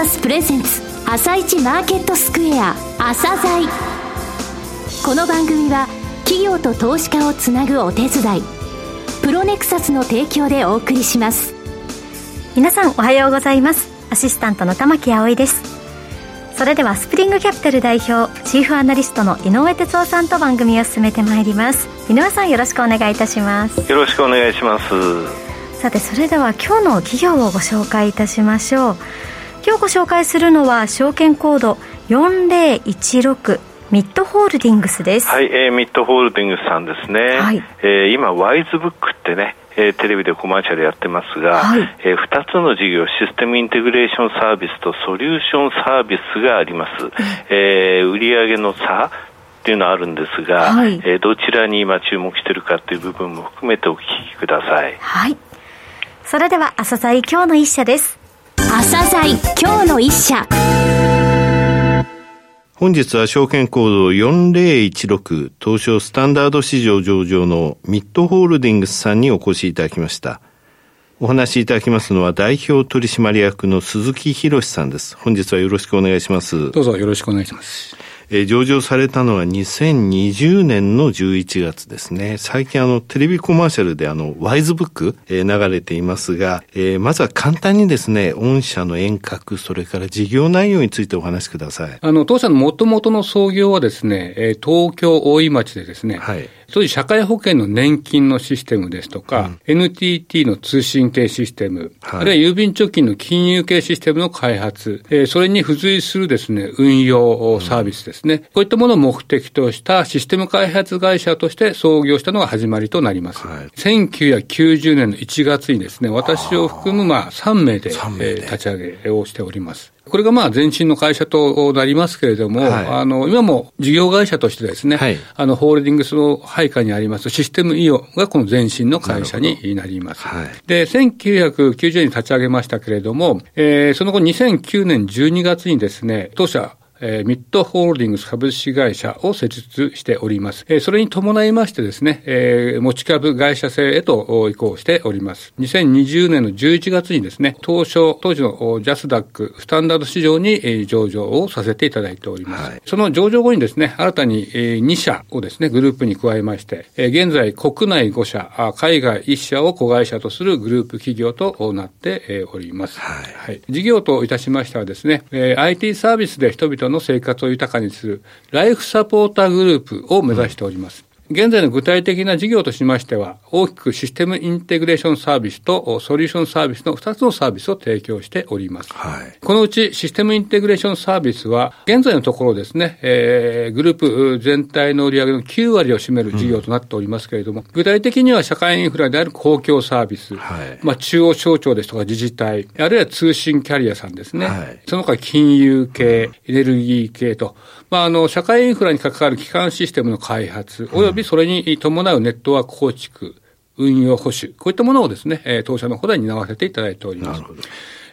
サスプレゼンツ朝一マーケットスクエア朝鮮。この番組は企業と投資家をつなぐお手伝いプロネクサスの提供でお送りします。皆さんおはようございます。アシスタントの玉木葵です。それではスプリングキャピタル代表チーフアナリストの井上哲夫さんと番組を進めてまいります。井上さんよろしくお願いいたします。よろしくお願いします。さてそれでは今日の企業をご紹介いたしましょう今日ご紹介するのは証券コード4016ミッドホールディングスです。はい、えー、ミッドホールディングスさんですね。はい、えー、今、ワイズブックってね、えー、テレビでコマーシャルやってますが、はい、えー、2つの事業、システムインテグレーションサービスとソリューションサービスがあります。えー、売上の差っていうのはあるんですが、はい、えー、どちらに今注目しているかという部分も含めてお聞きください。はい。それでは、朝鮮今日の一社です。朝鮮今日の一社。本日は証券コード4016東証スタンダード市場上場のミッドホールディングスさんにお越しいただきました。お話しいただきますのは代表取締役の鈴木博さんです。本日はよろしくお願いします。どうぞよろしくお願いします。えー、上場されたのは2020年の11月ですね。最近あの、テレビコマーシャルであの、ワイズブック、えー、流れていますが、えー、まずは簡単にですね、御社の遠隔、それから事業内容についてお話しください。あの、当社の元々の創業はですね、えー、東京大井町でですね、はい。当時社会保険の年金のシステムですとか、うん、NTT の通信系システム、はい、あるいは郵便貯金の金融系システムの開発、えー、それに付随するですね、運用サービスですね、うん、こういったものを目的としたシステム開発会社として創業したのが始まりとなります。はい、1990年の1月にですね、私を含むまあ3名で、名で。えー、立ち上げをしております。これがまあ前身の会社となりますけれども、はい、あの、今も事業会社としてですね、はい、あの、ホールディングスの配下にありますシステムイオがこの前身の会社になります。はい、で、1990年に立ち上げましたけれども、えー、その後2009年12月にですね、当社、えー、ミッドホールディングス株式会社を設立しております。えー、それに伴いましてですね、えー、持ち株会社制へと移行しております。2020年の11月にですね、当初、当時のジャスダック、スタンダード市場に、えー、上場をさせていただいております。はい、その上場後にですね、新たに、えー、2社をですね、グループに加えまして、えー、現在国内5社、海外1社を子会社とするグループ企業となって、えー、おります。はい、はい。事業といたしましてはですね、えー、IT サービスで人々の生活を豊かにするライフサポーターグループを目指しております。現在の具体的な事業としましては、大きくシステムインテグレーションサービスとソリューションサービスの2つのサービスを提供しております。はい、このうちシステムインテグレーションサービスは、現在のところですね、えー、グループ全体の売上の9割を占める事業となっておりますけれども、うん、具体的には社会インフラである公共サービス、はい、まあ中央省庁ですとか自治体、あるいは通信キャリアさんですね、はい、その他金融系、エネルギー系と、まああの、社会インフラに関わる基幹システムの開発、およびそれに伴うネットワーク構築、運用保守、こういったものをですね、当社の方で担わせていただいております。なるほど。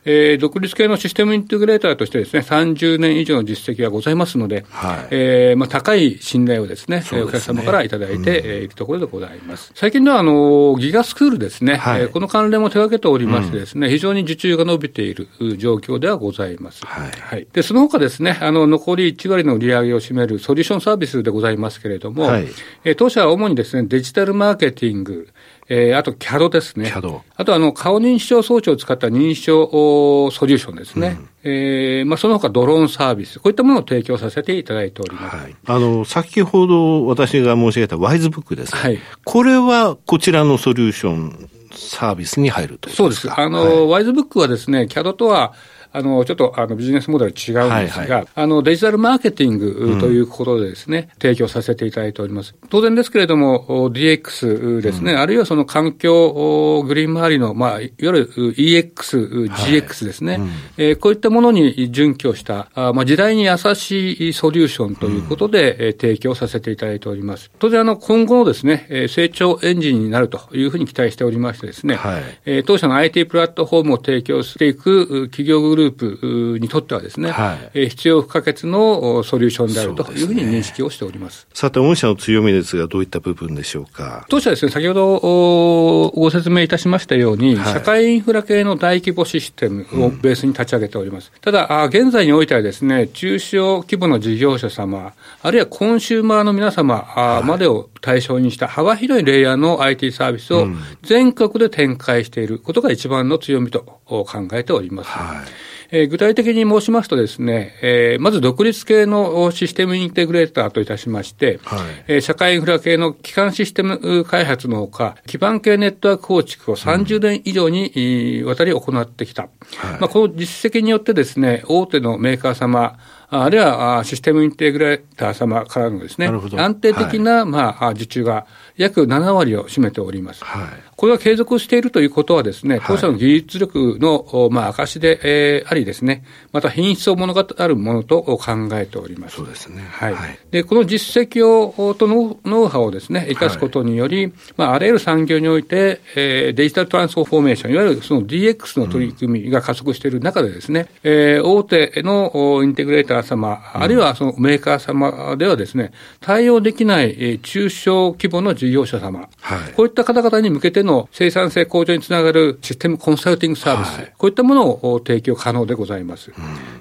えー、独立系のシステムインテグレーターとしてですね、30年以上の実績がございますので、はい、えー、まあ、高い信頼をですね、すね。お客様からいただいて、うん、いるところでございます。最近では、あの、ギガスクールですね、はい、えー、この関連も手掛けておりましてですね、うん、非常に受注が伸びている状況ではございます。はい。はい、で、その他ですね、あの、残り1割の売り上げを占めるソリューションサービスでございますけれども、はい、えー、当社は主にですね、デジタルマーケティング、えー、あと CAD ですね。CAD。あとあの、顔認証装置を使った認証ソリューションですね。うん、えー、まあ、その他ドローンサービス、こういったものを提供させていただいております。はい。あの、先ほど私が申し上げたワイズブックですね。はい。これはこちらのソリューションサービスに入るとそうです。あの、はい、ワイズブックはですね、CAD とは、あの、ちょっとあのビジネスモデル違うんですが、はいはい、あの、デジタルマーケティングということでですね、うん、提供させていただいております。当然ですけれども、DX ですね、うん、あるいはその環境グリーン周りの、まあ、いわゆる EX、GX ですね、はい。うん、えー、こういったものに準拠した、あまあ、時代に優しいソリューションということで、うん、提供させていただいております。当然、あの、今後のですね、成長エンジンになるというふうに期待しておりましてですね、はい、えー、当社の IT プラットフォームを提供していく企業グループにとってはですね、はい、え必要不可欠のソリューションであるというふうに認識をしております。すね、さて、御社の強みですが、どういった部分でしょうか？当社ですね、先ほどご説明いたしましたように、はい、社会インフラ系の大規模システムをベースに立ち上げております。うん、ただ、現在においてはですね、中小規模の事業者様、あるいはコンシューマーの皆様までを対象にした幅広いレイヤーの IT サービスを全国で展開していることが一番の強みと考えております。はいえー、具体的に申しますとですね、えー、まず独立系のシステムインテグレーターといたしまして、はい、えー、社会インフラ系の基幹システム開発のほか、基盤系ネットワーク構築を30年以上に、わたり行ってきた。はい、まあ、この実績によってですね、大手のメーカー様、あるいはシステムインテグレーター様からのですね、安定的な、はい、まあ、受注が約7割を占めております。はい、これは継続しているということはですね、当社の技術力の、まあ、証で、えー、ありですね、また品質を物語るものと考えております。そうですね。はい。で、この実績を、とノノウハウをですね、生かすことにより、まあ、あらゆる産業において、えー、デジタルトランスフォーメーション、いわゆるその DX の取り組みが加速している中でですね、うん、えー、大手のインテグレーター様、あるいはそのメーカー様ではですね、対応できない中小規模の事業者様、はい、こういった方々に向けての生産性向上につながるシステムコンサルティングサービス、はい、こういったものを提供可能でございます。うん、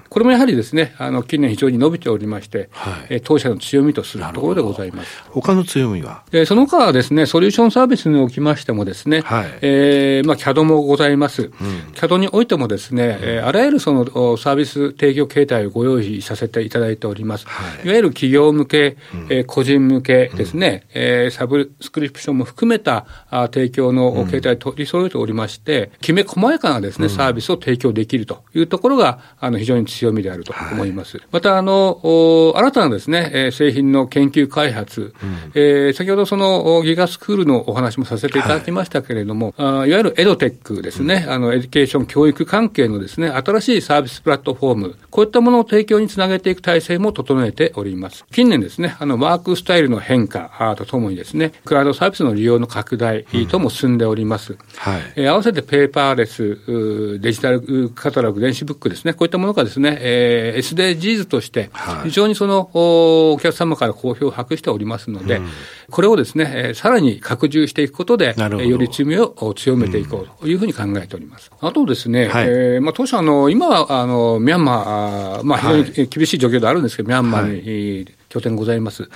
これもやはりですね、あの、近年非常に伸びておりまして、はい、当社の強みとするところでございます。他の強みは？その他はですね、ソリューションサービスにおきましてもですね、はい、えー、まあ、CAD もございます。うん、CAD においてもですね、えー、あらゆるそのサービス提供形態をご用意させていただいております。はい、いわゆる企業向け、えー、個人向けですね、うん、えー、サブスクリプションも含めたあ提供の形態を取り揃えておりまして、きめ細やかなですね、サービスを提供できるというところが、あの、非常に強みであると思います。はい、また、あの、新たなですね、えー、製品の研究開発、うん、えー、先ほどそのギガスクールのお話もさせていただきましたけれども、はい、あいわゆるEdTech ですね、うん、あの、 education 教育関係のですね、新しいサービスプラットフォーム、こういったものを提供につなげていく体制も整えております。近年ですね、あの、ワークスタイルの変化とともにですね、クラウドサービスの利用の拡大とも進んでおります。うん、はい。えー、合わせてペーパーレス、デジタルカタログ、電子ブックですね、こういったものがですね、えー、SDGs として、非常にその、お客様から好評を博しておりますので、うん、これをですね、えー、さらに拡充していくことで、より強みを強めていこうというふうに考えております。あとですね、はい、えー、まあ、当社あの、今は、あの、ミャンマー、まあ、非常に厳しい状況であるんですけど、はい、ミャンマーに、拠点ございます、うん、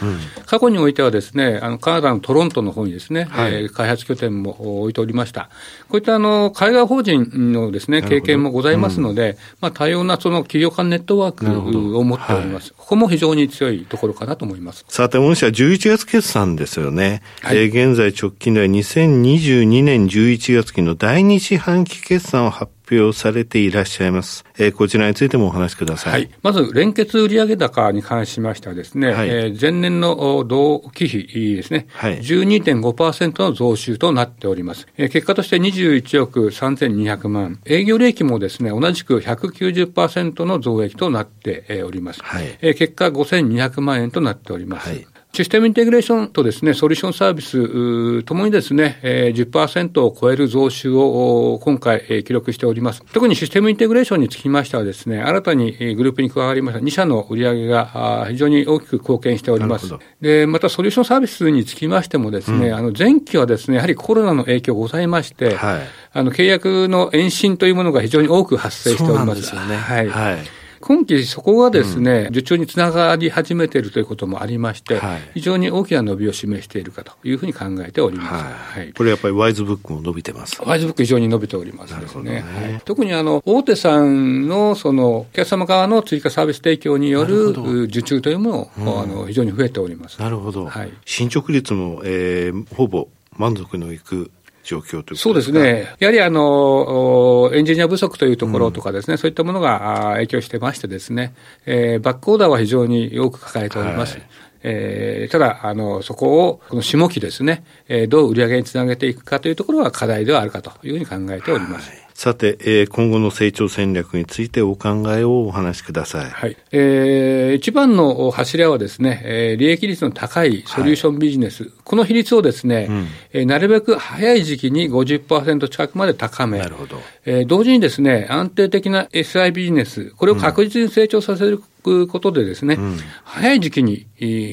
過去においてはですね、あのカナダのトロントの方にですね、はい、えー、開発拠点も置いておりました。こういったあの海外法人のですね、経験もございますので、うん、まあ多様なその企業間ネットワークを持っております。ここも非常に強いところかなと思います。さて、御社11月決算ですよね。はい、えー、現在直近では2022年11月期の第2四半期決算を発表されていらっしゃいます。えー、こちらについてもお話しください。はい。まず、連結売上高に関しましてはですね、はい、えー、前年の同期比ですね、はい、12.5%の増収となっております。えー、結果として21億3200万。営業利益もですね、同じく190%の増益となっております。はい、えー、結果5200万円となっております。はいシステムインテグレーションとですね、ソリューションサービスともにですね、えー、10%を超える増収を今回、えー、記録しております。特にシステムインテグレーションにつきましてはですね、新たにグループに加わりました2社の売り上げが非常に大きく貢献しております。で、またソリューションサービスにつきましてもですね、うん、あの前期はですね、やはりコロナの影響ございまして、はい、あの契約の延伸というものが非常に多く発生しております。そうなんですよね。はい。はい今期そこがですね、受注につながり始めているということもありまして、はい、非常に大きな伸びを示しているかというふうに考えております。はい、これやっぱりワイズブックも伸びてます。ワイズブック非常に伸びておりますですね。ねはい、特にあの、大手さんのその、お客様側の追加サービス提供による受注というものも、あの非常に増えております。なるほど。はい、進捗率も、えー、ほぼ満足のいく状況というそうですね、やはりあのエンジニア不足というところとかですね、うん、そういったものが影響してましてですね、えー、バックオーダーは非常に多く抱えております。はいえー、ただ、あの、そこを、この下期ですね、えー、どう売り上げにつなげていくかというところが課題ではあるかというふうに考えております。はいさて、えー、今後の成長戦略についてお考えをお話しください。はい。えー、一番の柱はですね、えー、利益率の高いソリューションビジネス。はい、この比率をですね、うん、えー、なるべく早い時期に50%近くまで高め、なるほど。えー、同時にですね、安定的な SI ビジネス、これを確実に成長させるくことでですね、うん、早い時期に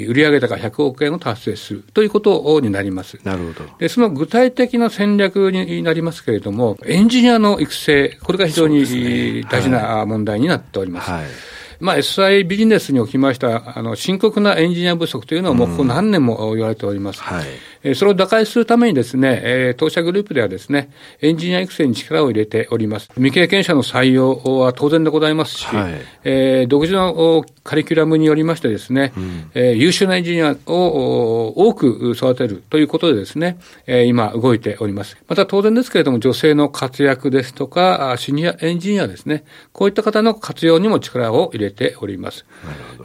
売上高100億円を達成するということになります。なるほど。で、その具体的な戦略になりますけれども、エンジニアの育成、これが非常に大事な問題になっております。はいまあ、SI ビジネスにおきました、あの、深刻なエンジニア不足というのはもうここ何年も言われております。うんはい、それを打開するためにですね、えー、当社グループではですね、エンジニア育成に力を入れております。未経験者の採用は当然でございますし、はい、えー、独自のカリキュラムによりましてですね、うん、えー、優秀なエンジニアを多く育てるということでですね、えー、今動いております。また当然ですけれども、女性の活躍ですとか、シニアエンジニアですね、こういった方の活用にも力を入れております。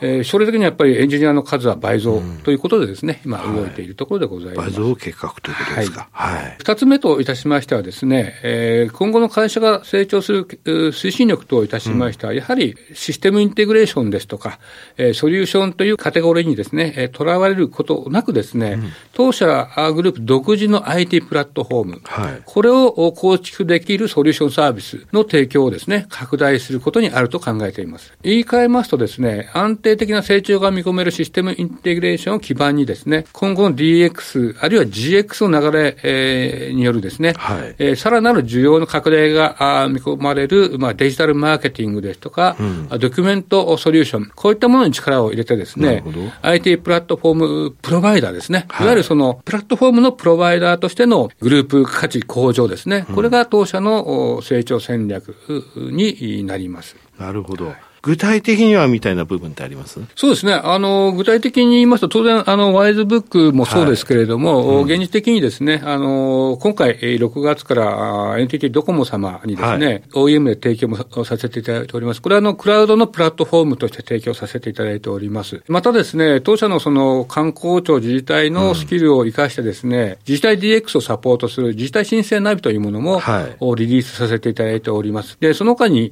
えー、将来的にやっぱりエンジニアの数は倍増ということでですね、うん、今動いているところでございます。倍増計画ということですか。はい。二、はい、つ目といたしましてはですね、えー、今後の会社が成長する推進力といたしましては、うん、やはりシステムインテグレーションですとか、えー、ソリューションというカテゴリーにですね、とらわれることなくですね、うん、当社グループ独自の IT プラットフォーム、はい、これを構築できるソリューションサービスの提供をですね、拡大することにあると考えています。言い換えますとですね、安定的な成長が見込めるシステムインテグレーションを基盤にですね、今後の DX、あるいは GX の流れ、えー、によるですね、はい、えー、さらなる需要の拡大が見込まれる、まあ、デジタルマーケティングですとか、うん、ドキュメントソリューション、こういったものに力を入れてですね、IT プラットフォームプロバイダーですね、はい、いわゆるそのプラットフォームのプロバイダーとしてのグループ価値向上ですね、これが当社の成長戦略になります。なるほど。はい具体的にはみたいな部分ってあります？そうですね。あの、具体的に言いますと、当然、あの、ワイズブックもそうですけれども、はいうん、現実的にですね、あの、今回、6月から NTT ドコモ様にですね、はい、OEM で提供もさせていただいております。これは、あの、クラウドのプラットフォームとして提供させていただいております。またですね、当社のその、観光庁自治体のスキルを生かしてですね、うん、自治体 DX をサポートする自治体申請ナビというものも、はい、リリースさせていただいております。で、その他に、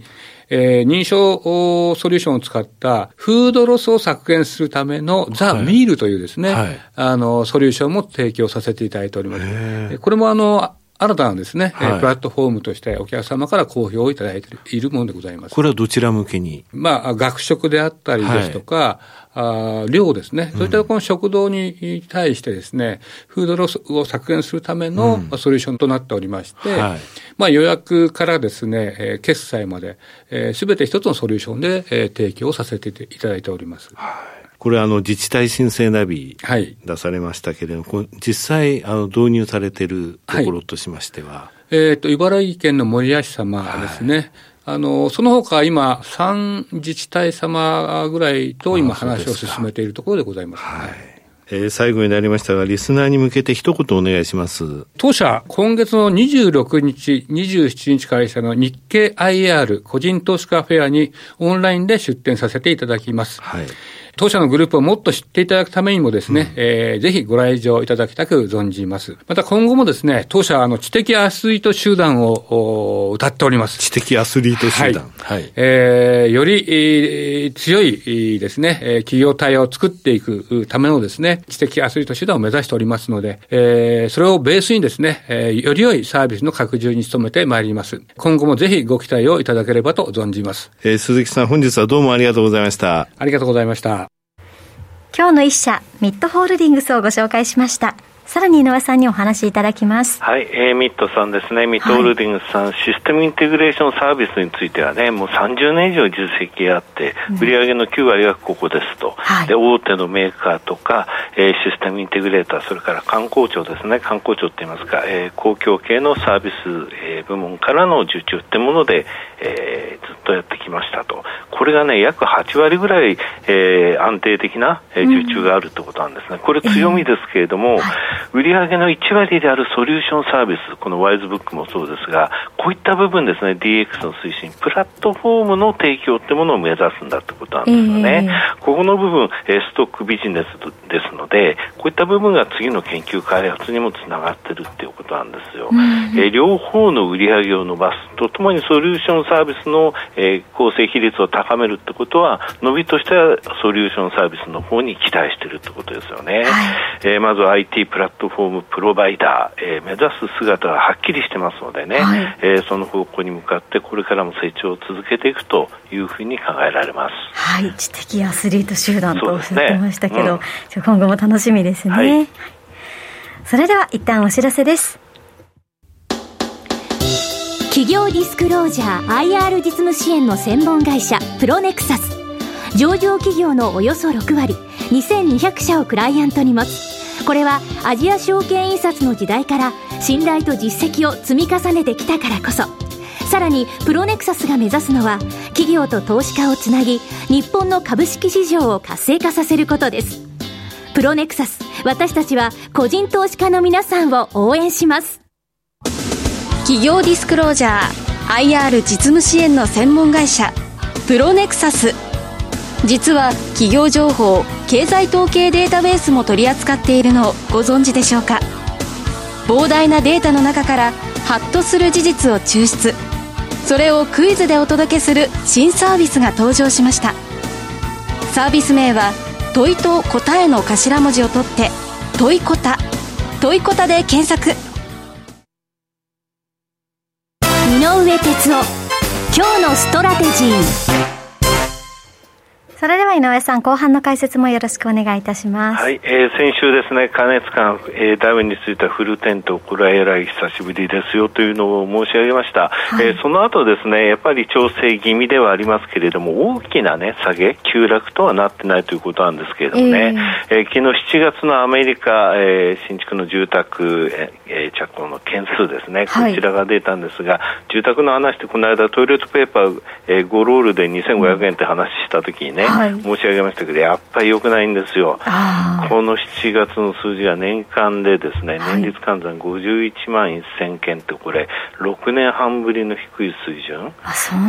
えー、認証ソリューションを使ったフードロスを削減するためのザ・ミールというですね、はい、あの、ソリューションも提供させていただいております。これもあの、新たなですね、はい、プラットフォームとしてお客様から好評をいただいているものでございます。これはどちら向けに？まあ、学食であったりですとか、はい。あ量ですね、そういったこの食堂に対してですね、フードロスを削減するためのソリューションとなっておりまして、うんはい、まあ予約からですね、えー、決済まで、す、えー、べ、て一つのソリューションで、えー、提供させていただいております。はい。これあの自治体申請ナビ出されましたけれども、はい、実際あの導入されてい。るところとしましては、はい、えっ、ー、と、茨城県の森谷市様ですね。はい。あの、その他今、3自治体様ぐらいと今話を進めているところでございます、ね、はい。えー、最後になりましたが、リスナーに向けて一言お願いします。当社、今月の26日、27日開催の日経 IR 個人投資家フェアにオンラインで出展させていただきます。はい。当社のグループをもっと知っていただくためにもですね、うん、えー、ぜひご来場いただきたく存じます。また今後もですね、当社はあの知的アスリート集団を歌っております。知的アスリート集団。はい。はい、えー、より、えー、強いですね、えー、企業体を作っていくためのですね、知的アスリート集団を目指しておりますので、えー、それをベースにですね、えー、より良いサービスの拡充に努めてまいります。今後もぜひご期待をいただければと存じます。えー、鈴木さん本日はどうもありがとうございました。ありがとうございました。今日の一社、ミッドホールディングスをご紹介しました。さらに井上さんにお話しいただきます。はい、えー、ミッドさんですね、ミッドホールディングスさん、はい、システムインテグレーションサービスについてはね、もう30年以上実績があって、売上の9割がここですと、はい、で大手のメーカーとか、えー、システムインテグレーター、それから観光庁ですね、観光庁って言いますか、えー、公共系のサービス、えー、部門からの受注ってもので、えー、ずっとやってきましたと、これがね、約8割ぐらい、えー、安定的な、えー、受注があるということなんですね、これ強みですけれども、売上の1割であるソリューションサービス、このワイズブックもそうですが、こういった部分ですね、DX の推進、プラットフォームの提供ってものを目指すんだってことなんですよね。えー、ここの部分、ストックビジネスですので、こういった部分が次の研究開発にもつながってるっていうことなんですよ。えー、両方の売り上げを伸ばすとともにソリューションサービスの、えー、構成比率を高めるってことは、伸びとしてはソリューションサービスの方に期待しているってことですよね。はい、えー、まず IT プラットフォームプロバイダー、えー、目指す姿がはっきりしてますのでね、はい、えー、その方向に向かってこれからも成長を続けていくというふうに考えられます。はい、知的アスリート集団とおっしゃってましたけど、ねうん、今後も楽しみですね。はい、それでは一旦お知らせです。企業ディスクロージャー IR 実務支援の専門会社プロネクサス上場企業のおよそ6割2200社をクライアントに持つこれはアジア証券印刷の時代から信頼と実績を積み重ねてきたからこそ。さらにプロネクサスが目指すのは企業と投資家をつなぎ日本の株式市場を活性化させることです。プロネクサス私たちは個人投資家の皆さんを応援します。企業ディスクロージャー IR 実務支援の専門会社プロネクサス。実は企業情報経済統計データベースも取り扱っているのをご存知でしょうか？膨大なデータの中からハッとする事実を抽出。それをクイズでお届けする新サービスが登場しました。サービス名は問いと答えの頭文字を取って問いこた。問いこたで検索。井上哲夫今日のストラテジー。それでは井上さん、後半の解説もよろしくお願いいたします。はい、えー、先週ですね、加熱感、えー、ダウンについてはフルテント、これはえらい久しぶりですよというのを申し上げました。はい、えー、その後ですね、やっぱり調整気味ではありますけれども、大きなね、下げ、急落とはなってないということなんですけれどもね、えー、えー、昨日7月のアメリカ、えー、新築の住宅、えー、着工の件数ですね、こちらが出たんですが、はい、住宅の話ってこの間トイレットペーパー、えー、5ロールで2500円って話した時にね、はい、申し上げましたけど、やっぱり良くないんですよ。この7月の数字は年間でですね、年率換算51万1000件って、これ、6年半ぶりの低い水準。ね、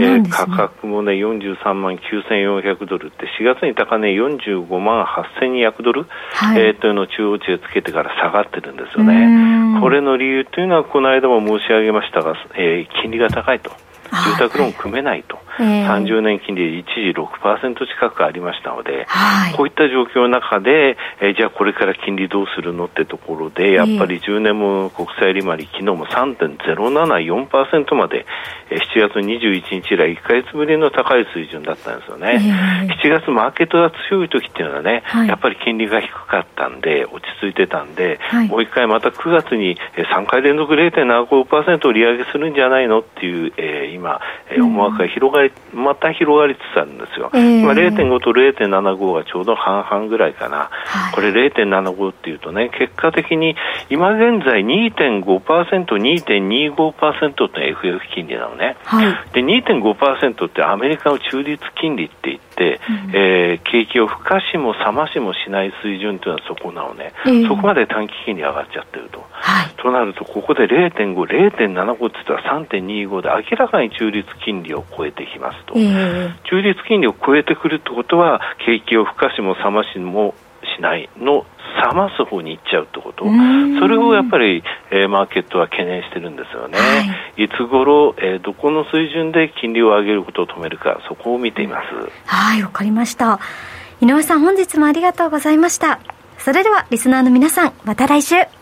えー、価格もね、43万9400ドルって、4月に高値45万8200ドル、はい、えー、というのを中央値でつけてから下がってるんですよね。これの理由というのは、この間も申し上げましたが、えー、金利が高いと。住宅ローン組めないと、えー、30年金利一時6%近くありましたので、はい、こういった状況の中で、えー、じゃあこれから金利どうするのってところで、やっぱり10年も国債利回り、昨日も3.074%まで、えー、7月21日以来1か月ぶりの高い水準だったんですよね。えー、7月マーケットが強い時っていうのはね、はい、やっぱり金利が低かったんで、落ち着いてたんで、はい、もう一回また9月に3回連続0.75%利上げするんじゃないのっていう、えー、今、えー、思惑が広がり、また広がりつつあるんですよ。えー、まあ、0.5と0.75がちょうど半々ぐらいかな。はい、これ0.75っていうとね、結果的に今現在2.5%、2.25%って FF 金利なのね。はい、で、2.5%ってアメリカの中立金利って言って、うん、えー、景気をふかしも冷ましもしない水準というのはそこなのね、えー、そこまで短期金利上がっちゃってると。はい、となると、ここで0.5、0.75って言ったら3.25で明らかに中立金利を超えてきますと、えー、中立金利を超えてくるってことは、景気をふかしも冷ましもしないの冷ます方に行っちゃうってこと、それをやっぱり、えー、マーケットは懸念してるんですよね、はい、いつ頃、えー、どこの水準で金利を上げることを止めるか、そこを見ています。はい、わかりました。井上さん、本日もありがとうございました。それでは、リスナーの皆さん、また来週。